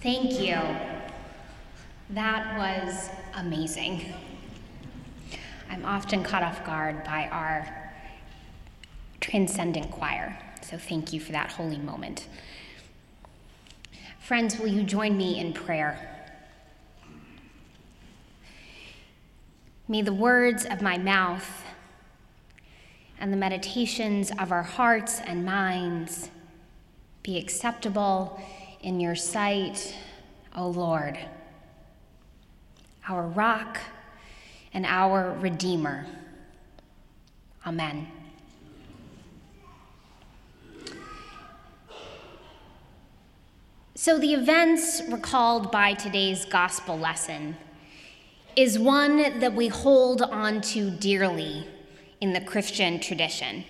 Thank you. That was amazing. I'm often caught off guard by our transcendent choir, so thank you for that holy moment. Friends, will you join me in prayer? May the words of my mouth and the meditations of our hearts and minds be acceptable in your sight, O Lord, our rock and our Redeemer. Amen. So, the events recalled by today's gospel lesson is one that we hold on to dearly in the Christian tradition.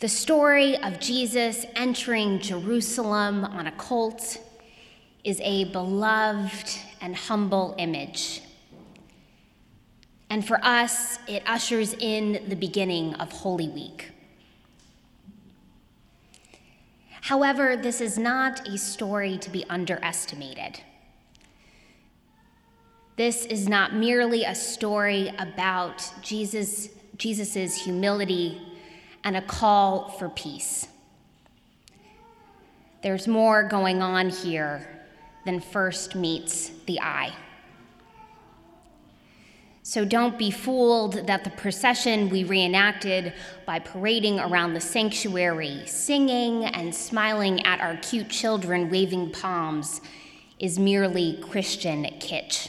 The story of Jesus entering Jerusalem on a colt is a beloved and humble image. And for us, it ushers in the beginning of Holy Week. However, this is not a story to be underestimated. This is not merely a story about Jesus' Jesus's humility and a call for peace. There's more going on here than first meets the eye. So don't be fooled that the procession we reenacted by parading around the sanctuary, singing and smiling at our cute children waving palms, is merely Christian kitsch.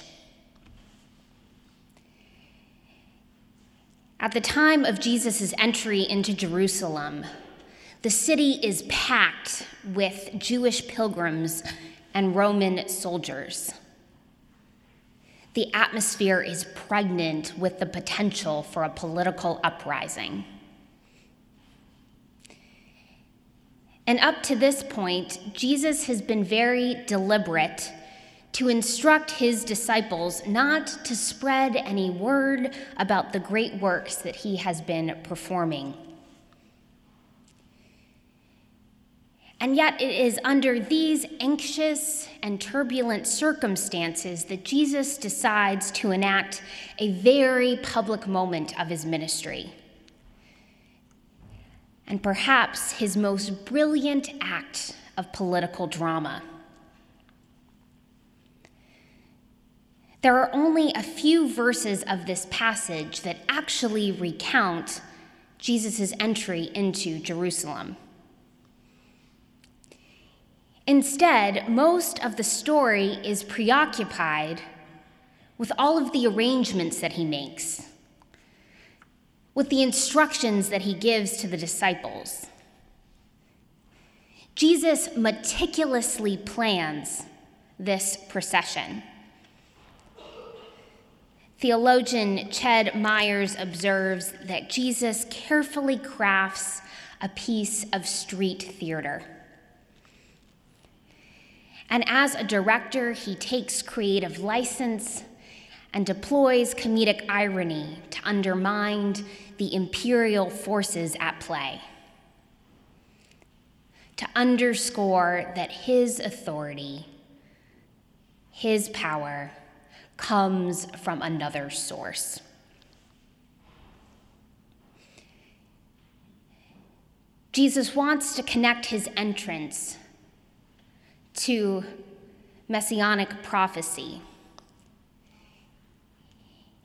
At the time of Jesus' entry into Jerusalem, the city is packed with Jewish pilgrims and Roman soldiers. The atmosphere is pregnant with the potential for a political uprising. And up to this point, Jesus has been very deliberate to instruct his disciples not to spread any word about the great works that he has been performing. And yet, it is under these anxious and turbulent circumstances that Jesus decides to enact a very public moment of his ministry. And perhaps his most brilliant act of political drama. There are only a few verses of this passage that actually recount Jesus' entry into Jerusalem. Instead, most of the story is preoccupied with all of the arrangements that he makes, with the instructions that he gives to the disciples. Jesus meticulously plans this procession. Theologian Ched Myers observes that Jesus carefully crafts a piece of street theater. And as a director, he takes creative license and deploys comedic irony to undermine the imperial forces at play, to underscore that his authority, his power, comes from another source. Jesus wants to connect his entrance to messianic prophecy.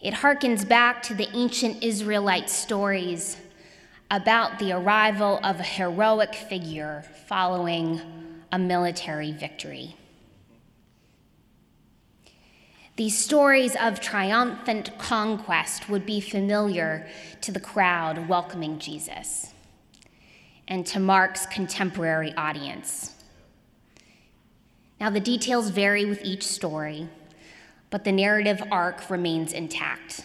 It harkens back to the ancient Israelite stories about the arrival of a heroic figure following a military victory. These stories of triumphant conquest would be familiar to the crowd welcoming Jesus and to Mark's contemporary audience. Now, the details vary with each story, but the narrative arc remains intact.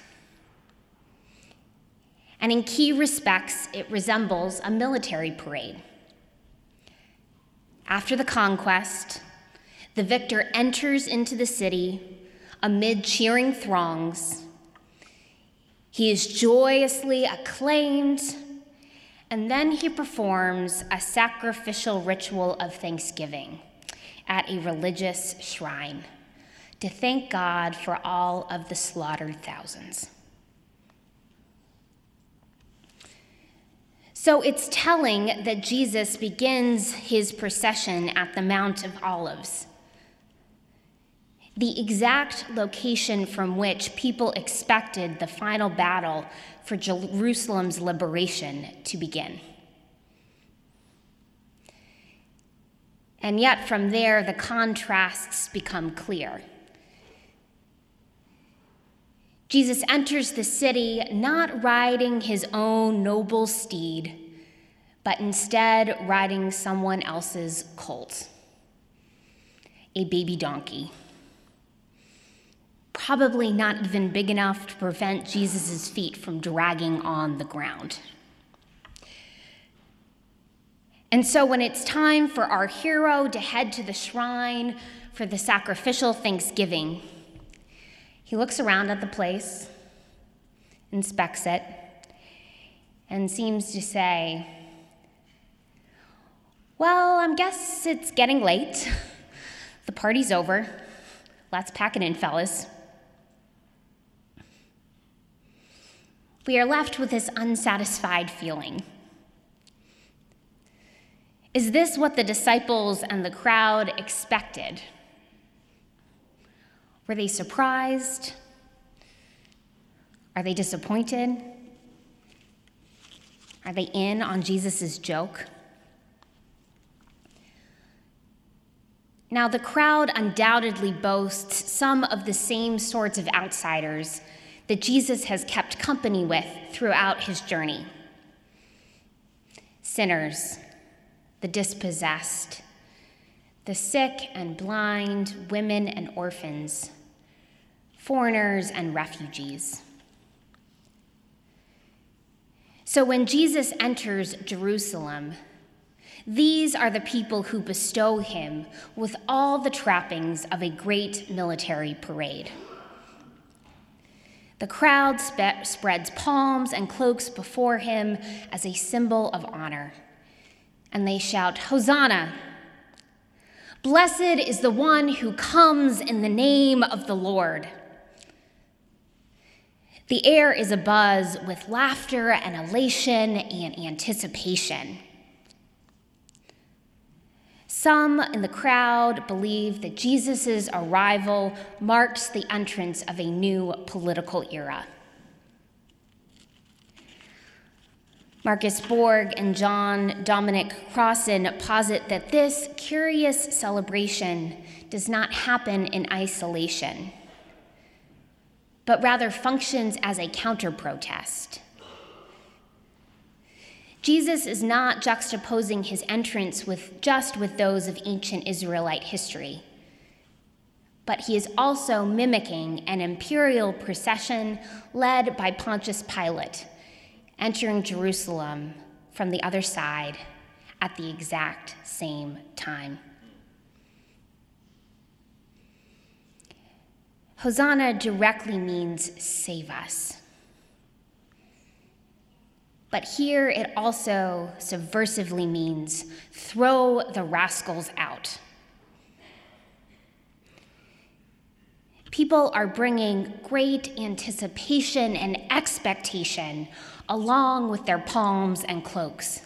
And in key respects, it resembles a military parade. After the conquest, the victor enters into the city amid cheering throngs. He is joyously acclaimed, and then he performs a sacrificial ritual of thanksgiving at a religious shrine to thank God for all of the slaughtered thousands. So it's telling that Jesus begins his procession at the Mount of Olives, the exact location from which people expected the final battle for Jerusalem's liberation to begin. And yet, from there, the contrasts become clear. Jesus enters the city not riding his own noble steed, but instead riding someone else's colt, a baby donkey. Probably not even big enough to prevent Jesus' feet from dragging on the ground. And so, when it's time for our hero to head to the shrine for the sacrificial thanksgiving, he looks around at the place, inspects it, and seems to say, Well, I guess it's getting late. The party's over. Let's pack it in, fellas. We are left with this unsatisfied feeling. Is this what the disciples and the crowd expected? Were they surprised? Are they disappointed? Are they in on Jesus' joke? Now, the crowd undoubtedly boasts some of the same sorts of outsiders that Jesus has kept company with throughout his journey sinners, the dispossessed, the sick and blind, women and orphans foreigners, and refugees. So when Jesus enters Jerusalem, these are the people who bestow him with all the trappings of a great military parade. The crowd spe- spreads palms and cloaks before him as a symbol of honor, and they shout, Hosanna! Blessed is the one who comes in the name of the Lord. The air is abuzz with laughter and elation and anticipation. Some in the crowd believe that Jesus' arrival marks the entrance of a new political era. Marcus Borg and John Dominic Crossan posit that this curious celebration does not happen in isolation but rather functions as a counter protest. Jesus is not juxtaposing his entrance with just with those of ancient Israelite history, but he is also mimicking an imperial procession led by Pontius Pilate, entering Jerusalem from the other side at the exact same time. Hosanna directly means save us. But here it also subversively means throw the rascals out. People are bringing great anticipation and expectation along with their palms and cloaks.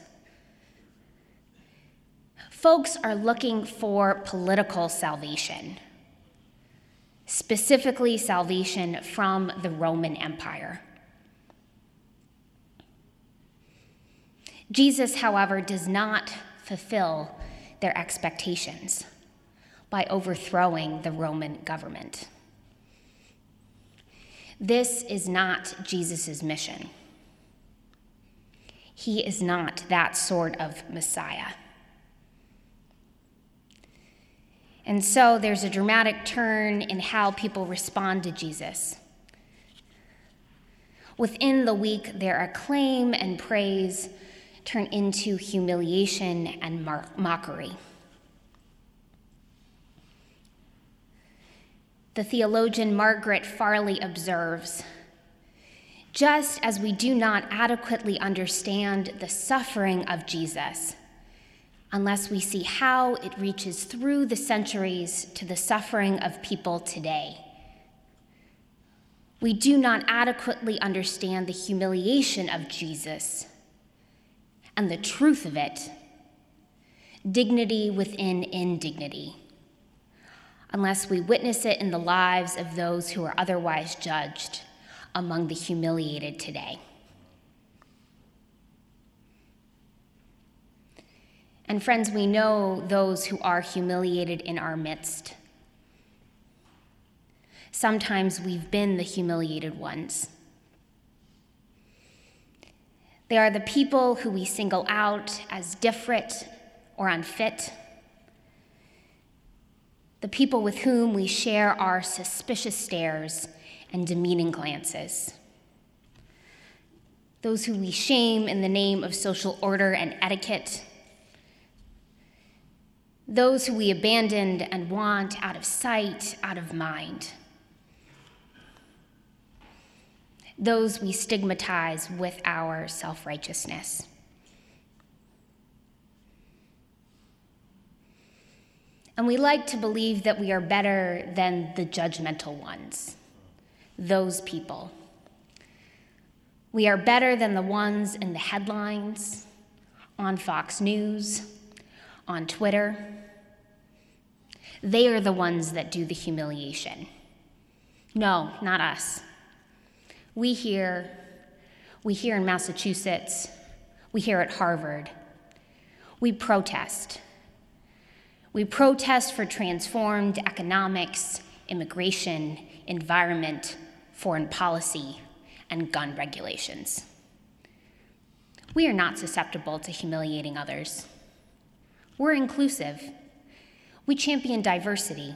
Folks are looking for political salvation specifically salvation from the Roman Empire. Jesus, however, does not fulfill their expectations by overthrowing the Roman government. This is not Jesus' mission. He is not that sort of Messiah. And so there's a dramatic turn in how people respond to Jesus. Within the week, their acclaim and praise turn into humiliation and mockery. The theologian Margaret Farley observes just as we do not adequately understand the suffering of Jesus unless we see how it reaches through the centuries to the suffering of people today. We do not adequately understand the humiliation of Jesus and the truth of it dignity within indignity unless we witness it in the lives of those who are otherwise judged among the humiliated today. And friends, we know those who are humiliated in our midst. Sometimes we've been the humiliated ones. They are the people who we single out as different or unfit. The people with whom we share our suspicious stares and demeaning glances, those who we shame in the name of social order and etiquette, those who we abandoned and want out of sight, out of mind, those we stigmatize with our self righteousness. And we like to believe that we are better than the judgmental ones, those people. We are better than the ones in the headlines, on Fox News, on Twitter. They are the ones that do the humiliation. No, not us. We hear, we hear in Massachusetts, we hear at Harvard, we protest. We protest for transformed economics, immigration, environment, foreign policy, and gun regulations. We are not susceptible to humiliating others. We're inclusive. We champion diversity.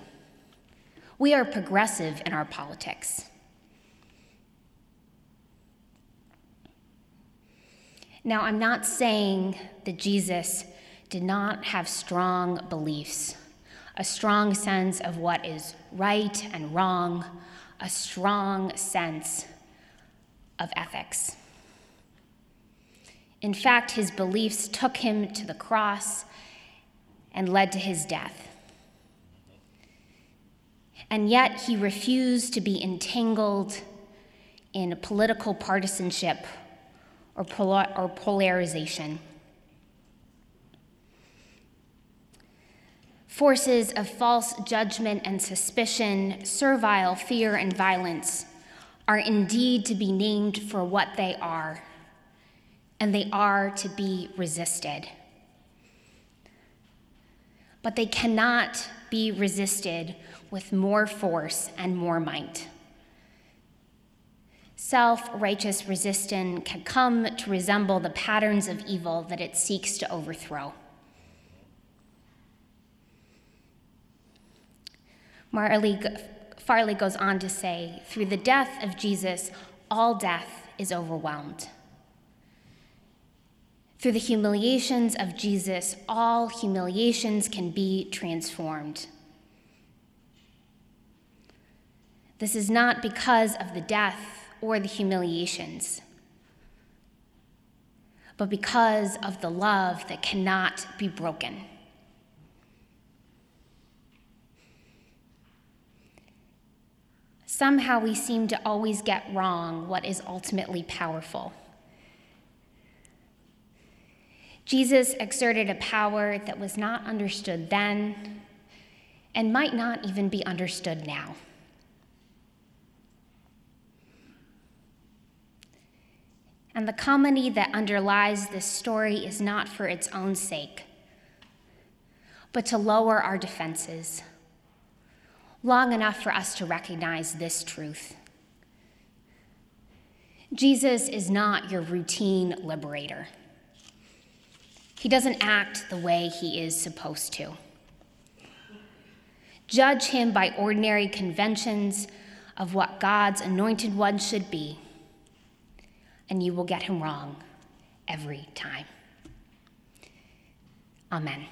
We are progressive in our politics. Now, I'm not saying that Jesus did not have strong beliefs, a strong sense of what is right and wrong, a strong sense of ethics. In fact, his beliefs took him to the cross and led to his death. And yet, he refused to be entangled in political partisanship or, polar- or polarization. Forces of false judgment and suspicion, servile fear and violence are indeed to be named for what they are, and they are to be resisted. But they cannot be resisted with more force and more might. Self righteous resistance can come to resemble the patterns of evil that it seeks to overthrow. Marley, Farley goes on to say, through the death of Jesus, all death is overwhelmed. Through the humiliations of Jesus, all humiliations can be transformed. This is not because of the death or the humiliations, but because of the love that cannot be broken. Somehow we seem to always get wrong what is ultimately powerful. Jesus exerted a power that was not understood then and might not even be understood now. And the comedy that underlies this story is not for its own sake, but to lower our defenses long enough for us to recognize this truth. Jesus is not your routine liberator. He doesn't act the way he is supposed to. Judge him by ordinary conventions of what God's anointed one should be, and you will get him wrong every time. Amen.